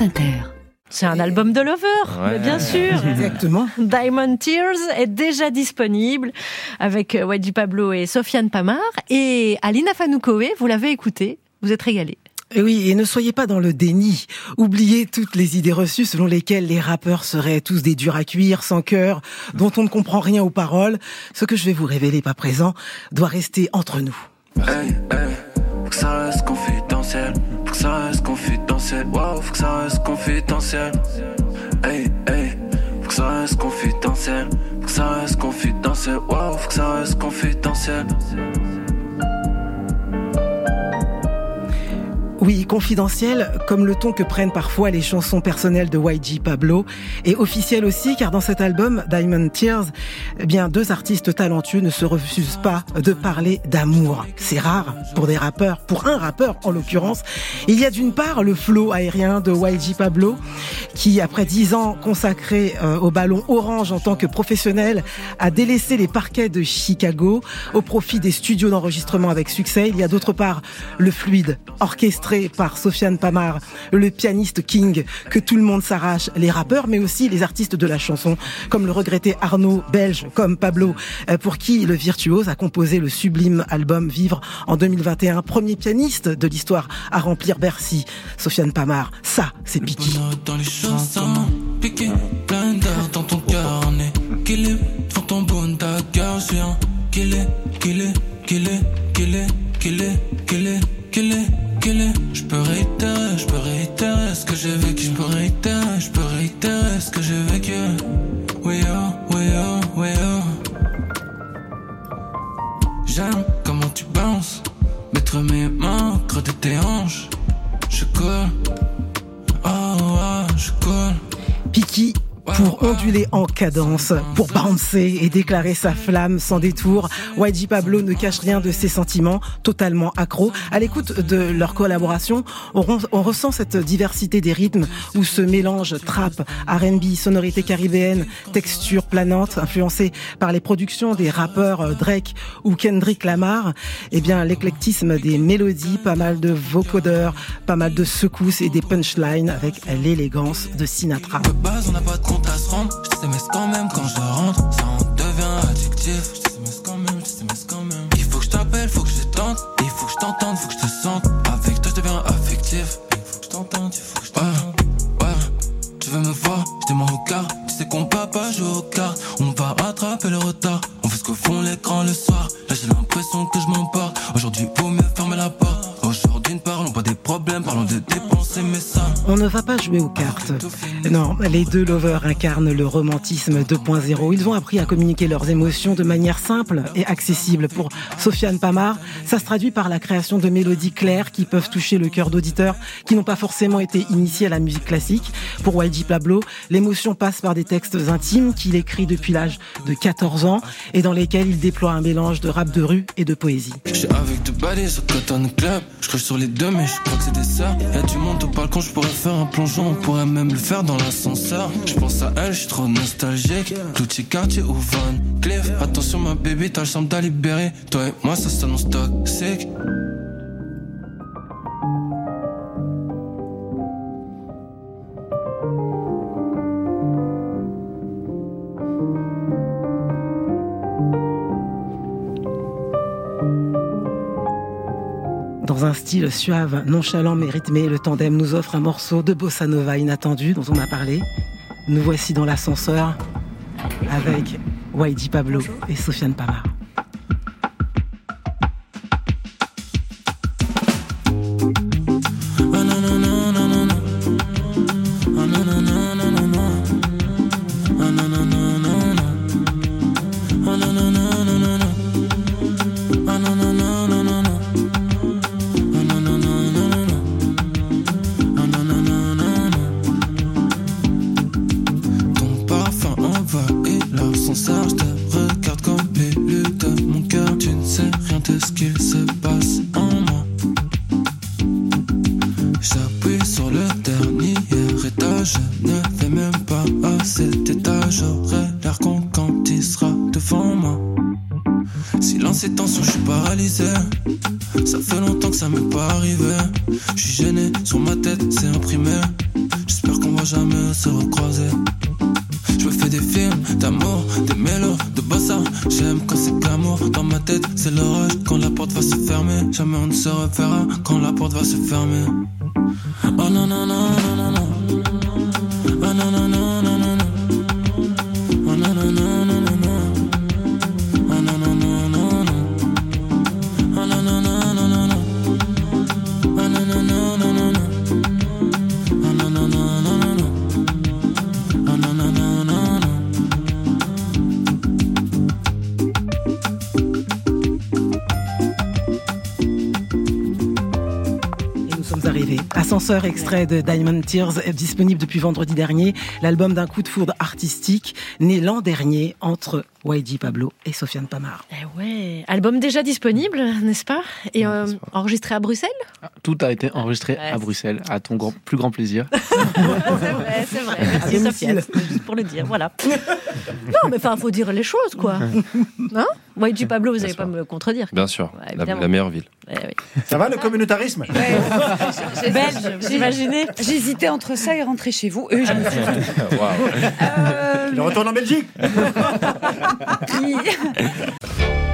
France Inter. C'est un album de Lover, mais bien sûr. Exactement. Diamond Tears est déjà disponible avec Wadji Pablo et Sofiane Pamar. Et Alina Fanoukoé, vous l'avez écouté, vous êtes régalé. Et oui, et ne soyez pas dans le déni. Oubliez toutes les idées reçues selon lesquelles les rappeurs seraient tous des durs à cuire, sans cœur, dont on ne comprend rien aux paroles. Ce que je vais vous révéler pas présent doit rester entre nous. Hey, hey, faut que ça reste confidentiel. Faut que ça reste confidentiel. Wow, faut que ça reste confidentiel. Hey, hey, faut que ça reste confidentiel. Faut que ça reste confidentiel. Wow, faut que ça reste confidentiel. Oui, confidentiel, comme le ton que prennent parfois les chansons personnelles de YG Pablo, et officiel aussi, car dans cet album, Diamond Tears, eh bien, deux artistes talentueux ne se refusent pas de parler d'amour. C'est rare pour des rappeurs, pour un rappeur en l'occurrence. Il y a d'une part le flow aérien de YG Pablo, qui, après dix ans consacrés euh, au ballon orange en tant que professionnel, a délaissé les parquets de Chicago au profit des studios d'enregistrement avec succès. Il y a d'autre part le fluide orchestré par Sofiane Pamar, le pianiste King, que tout le monde s'arrache, les rappeurs, mais aussi les artistes de la chanson, comme le regretté Arnaud Belge, comme Pablo, euh, pour qui le virtuose a composé le sublime album Vivre en 2021, premier pianiste de l'histoire à remplir Bercy. Sofiane Pamar, ça, c'est est. Je peux réitérer, je peux réitérer ce que j'ai vécu? Je peux réitérer, je peux réitérer ce que j'ai vécu? Oui oh, oui oh, oui oh. J'aime comment tu bounces. Mettre mes mains, de tes hanches. Je colle. Oh, oh, je colle. Piki pour onduler en cadence, pour bouncer et déclarer sa flamme sans détour. YG Pablo ne cache rien de ses sentiments, totalement accro. À l'écoute de leur collaboration, on, ressent cette diversité des rythmes où se mélange trap, R&B, sonorité caribéenne, texture planante, influencée par les productions des rappeurs Drake ou Kendrick Lamar. Eh bien, l'éclectisme des mélodies, pas mal de vocodeurs, pas mal de secousses et des punchlines avec l'élégance de Sinatra. Compte à se rendre. Je t'SMS quand même quand je rentre. Ça en devient addictif. Je t'SMS quand même, je t'SMS quand même. Il faut que je t'appelle, faut que je tente. Il faut que je t'entende, faut que je te sente. Avec toi, je deviens affectif. Il faut que je t'entende, il faut que je t'entende. Ouais, ouais, tu veux me voir, je au car. Tu sais qu'on peut pas jouer au cartes. On va rattraper le retard. On fait ce qu'au fond l'écran le soir. Là, j'ai l'impression que je m'emporte. Aujourd'hui, pour mieux fermer la porte. Aujourd'hui, ne parlons pas des problèmes, parlons de dépenser mes. On ne va pas jouer aux cartes. Non, les deux lovers incarnent le romantisme 2.0. Ils ont appris à communiquer leurs émotions de manière simple et accessible. Pour Sofiane Pamar, ça se traduit par la création de mélodies claires qui peuvent toucher le cœur d'auditeurs qui n'ont pas forcément été initiés à la musique classique. Pour YG Pablo, l'émotion passe par des textes intimes qu'il écrit depuis l'âge de 14 ans et dans lesquels il déploie un mélange de rap de rue et de poésie. Avec au. Je crache sur les deux, mais je crois que c'est des sœurs. Y'a du monde au balcon, je pourrais faire un plongeon. On pourrait même le faire dans l'ascenseur. Je pense à elle, je suis trop nostalgique. Petit quartier ou Van Cliff. Attention, ma baby, t'as le chambre d'à libérer. Toi et moi, ça s'annonce toxique. Dans un style suave, nonchalant mais rythmé, le tandem nous offre un morceau de bossa nova inattendu dont on a parlé. Nous voici dans l'ascenseur avec YG Pablo et Sofiane Pamar. ce qu'il se passe en moi. J'appuie sur le dernier étage, ne vais même pas à cet étage. J'aurai l'air con quand il sera devant moi. Silence et tension, je suis paralysé. Ça fait longtemps que ça m'est pas arrivé. Je suis gêné, sur ma tête c'est imprimé. J'espère qu'on va jamais se recroiser. J'aime quand c'est glamour. Dans ma tête, c'est l'orage quand la porte va se fermer. Jamais on ne se reverra quand la porte va se fermer. Ascenseur extrait de Diamond Tears, disponible depuis vendredi dernier. L'album d'un coup de foudre artistique, né l'an dernier entre YG Pablo et Sofiane Pamar. Eh ouais, album déjà disponible, n'est-ce pas? Et euh, pas? enregistré à Bruxelles? Tout a été enregistré Ouais, à Bruxelles, à ton grand- plus grand plaisir. C'est vrai, c'est vrai. Sofiane, juste pour le dire, voilà. Non, mais enfin, faut dire les choses, quoi. Hein? YG Pablo, vous n'allez pas me contredire. Bien sûr, Ouais, la, meilleure ville. Eh oui. Ça va le communautarisme? Belge, imaginez J'hésitais entre ça et rentrer chez vous. Et je me suis Waouh. Euh, Le retourne en Belgique 哈哈哈哈哈